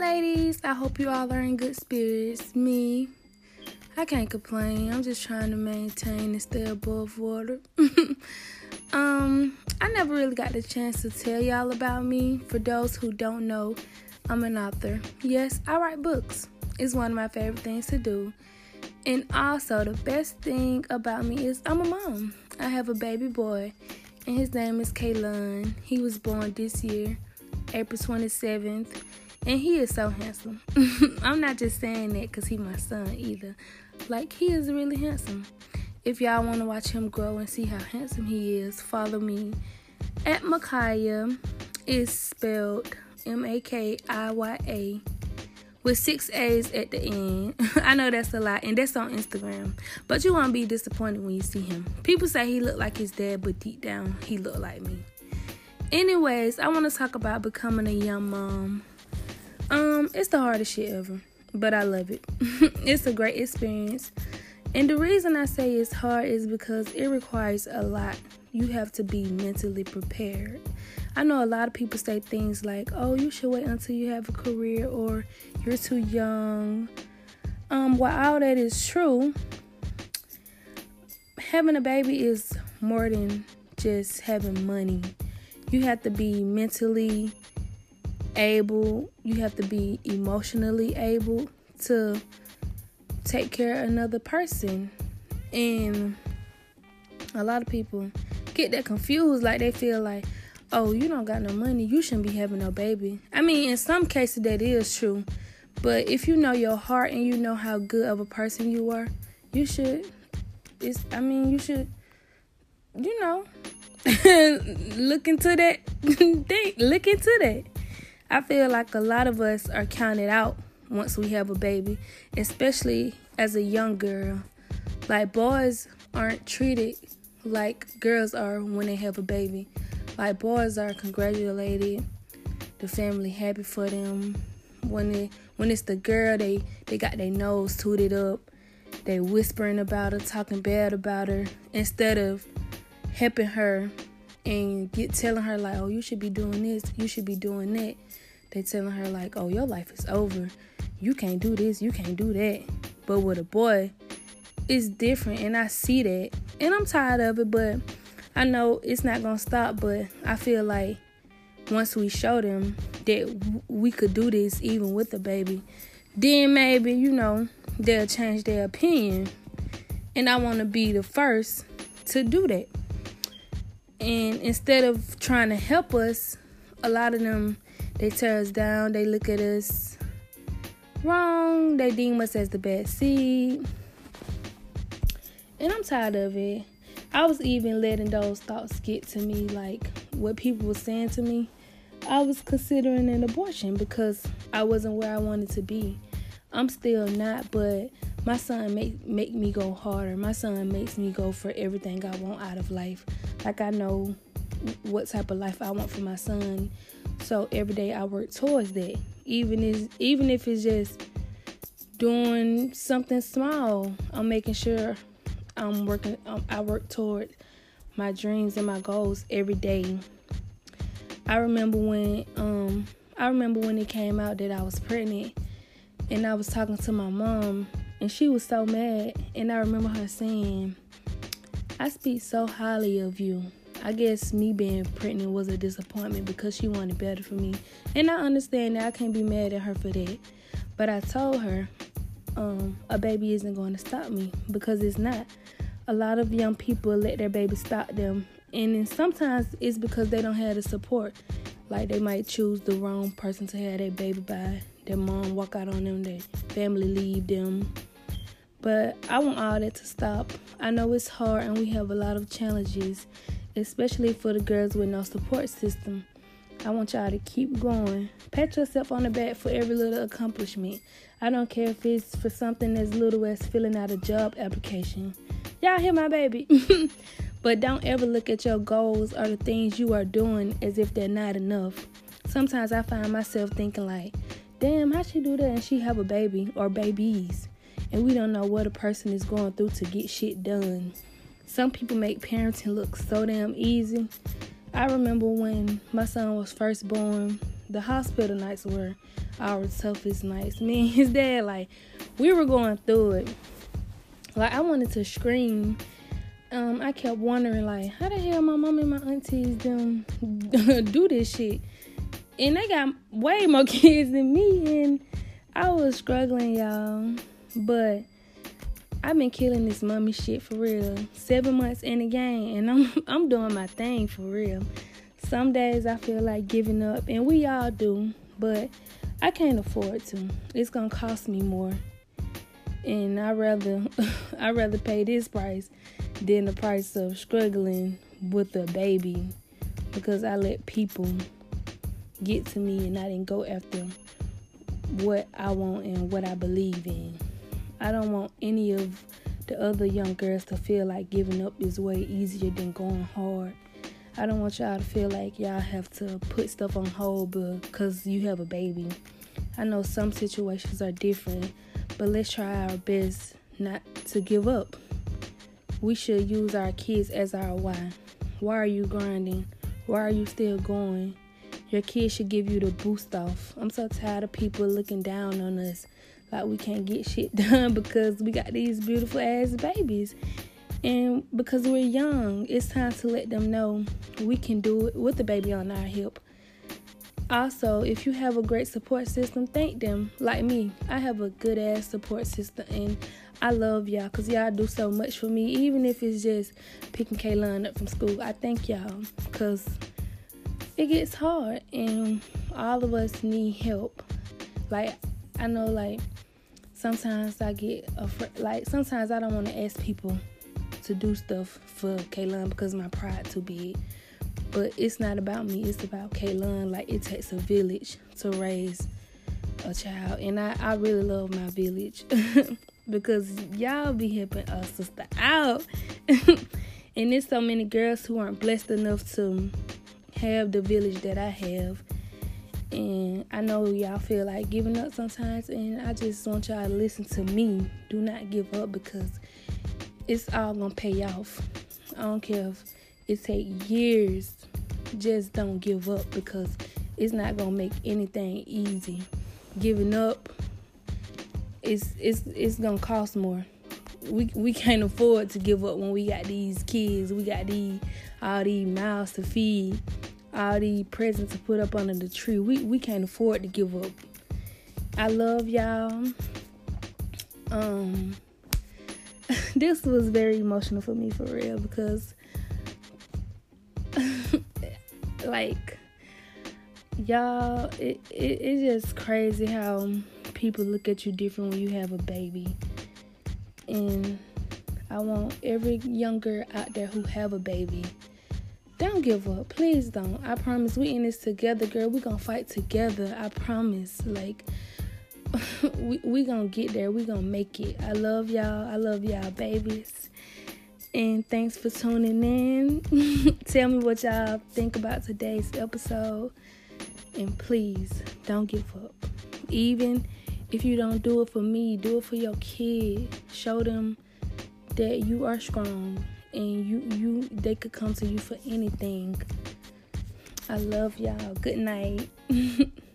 Ladies, I hope you all are in good spirits. Me, I can't complain. I'm just trying to maintain and stay above water. um, I never really got the chance to tell y'all about me. For those who don't know, I'm an author. Yes, I write books. It's one of my favorite things to do. And also, the best thing about me is I'm a mom. I have a baby boy, and his name is Kaylon. He was born this year, April 27th, and he is so handsome. I'm not just saying that because he's my son either. Like, he is really handsome. If y'all want to watch him grow and see how handsome he is, follow me at Makaya. Is spelled M A K I Y A with six A's at the end. I know that's a lot, and that's on Instagram. But you won't be disappointed when you see him. People say he looked like his dad, but deep down, he looked like me. Anyways, I want to talk about becoming a young mom. Um, it's the hardest shit ever, but I love it. it's a great experience. And the reason I say it's hard is because it requires a lot. You have to be mentally prepared. I know a lot of people say things like, "Oh, you should wait until you have a career," or "You're too young." Um, while all that is true, having a baby is more than just having money. You have to be mentally able. You have to be emotionally able to take care of another person, and a lot of people get that confused. Like they feel like oh, you don't got no money, you shouldn't be having no baby. I mean, in some cases that is true. But if you know your heart and you know how good of a person you are, you should it's I mean, you should you know look into that look into that. I feel like a lot of us are counted out once we have a baby, especially as a young girl. Like boys aren't treated like girls are when they have a baby. Like boys are congratulated, the family happy for them. When it when it's the girl, they they got their nose tooted up. They whispering about her, talking bad about her, instead of helping her and get telling her like, oh, you should be doing this, you should be doing that. They telling her like, oh, your life is over. You can't do this, you can't do that. But with a boy, it's different, and I see that, and I'm tired of it. But I know it's not gonna stop, but I feel like once we show them that we could do this even with a baby, then maybe you know they'll change their opinion. And I want to be the first to do that. And instead of trying to help us, a lot of them they tear us down. They look at us wrong. They deem us as the bad seed. And I'm tired of it. I was even letting those thoughts get to me, like what people were saying to me. I was considering an abortion because I wasn't where I wanted to be. I'm still not, but my son make make me go harder. My son makes me go for everything I want out of life. Like I know what type of life I want for my son. So every day I work towards that. Even if even if it's just doing something small, I'm making sure I'm working. Um, I work toward my dreams and my goals every day. I remember when um I remember when it came out that I was pregnant, and I was talking to my mom, and she was so mad. And I remember her saying, "I speak so highly of you." I guess me being pregnant was a disappointment because she wanted better for me. And I understand that I can't be mad at her for that. But I told her, um, a baby isn't going to stop me because it's not. A lot of young people let their baby stop them, and then sometimes it's because they don't have the support. Like they might choose the wrong person to have their baby by. Their mom walk out on them, their family leave them. But I want all that to stop. I know it's hard and we have a lot of challenges, especially for the girls with no support system. I want y'all to keep going. Pat yourself on the back for every little accomplishment. I don't care if it's for something as little as filling out a job application. Y'all hear my baby? but don't ever look at your goals or the things you are doing as if they're not enough. Sometimes I find myself thinking like, damn, how she do that and she have a baby or babies? And we don't know what a person is going through to get shit done. Some people make parenting look so damn easy. I remember when my son was first born, the hospital nights were our toughest nights. Me and his dad, like, we were going through it. Like, I wanted to scream. Um, I kept wondering, like, how the hell my mom and my aunties them do this shit? And they got way more kids than me, and I was struggling, y'all. But I've been killing this mommy shit for real. Seven months in the game, and I'm I'm doing my thing for real. Some days I feel like giving up, and we all do, but I can't afford to. It's gonna cost me more, and I rather I rather pay this price than the price of struggling with a baby because I let people get to me and I didn't go after what I want and what I believe in. I don't want any of the other young girls to feel like giving up is way easier than going hard. I don't want y'all to feel like y'all have to put stuff on hold because you have a baby. I know some situations are different, but let's try our best not to give up. We should use our kids as our why. Why are you grinding? Why are you still going? Your kids should give you the boost off. I'm so tired of people looking down on us like we can't get shit done because we got these beautiful ass babies. And because we're young, it's time to let them know we can do it with the baby on our hip. Also, if you have a great support system, thank them. Like me, I have a good ass support system and I love y'all because y'all do so much for me. Even if it's just picking Kaylon up from school, I thank y'all because it gets hard and all of us need help. Like I know like sometimes I get afraid like sometimes I don't want to ask people to do stuff for Kaylon because my pride too big. But it's not about me, it's about Kaylon. Like it takes a village to raise a child. And I, I really love my village because y'all be helping us sister out. and there's so many girls who aren't blessed enough to have the village that I have. And I know y'all feel like giving up sometimes, and I just want y'all to listen to me. Do not give up because it's all gonna pay off. I don't care if it take years. Just don't give up because it's not gonna make anything easy. Giving up it's it's it's gonna cost more. We we can't afford to give up when we got these kids. We got these all these mouths to feed all these presents to put up under the tree. We we can't afford to give up. I love y'all. Um this was very emotional for me for real because like y'all it, it it's just crazy how people look at you different when you have a baby and I want every young girl out there who have a baby don't give up. Please don't. I promise we in this together, girl. We gonna fight together. I promise. Like we we gonna get there. We gonna make it. I love y'all. I love y'all babies. And thanks for tuning in. Tell me what y'all think about today's episode. And please don't give up. Even if you don't do it for me, do it for your kid. Show them that you are strong and you you they could come to you for anything. I love y'all. Good night.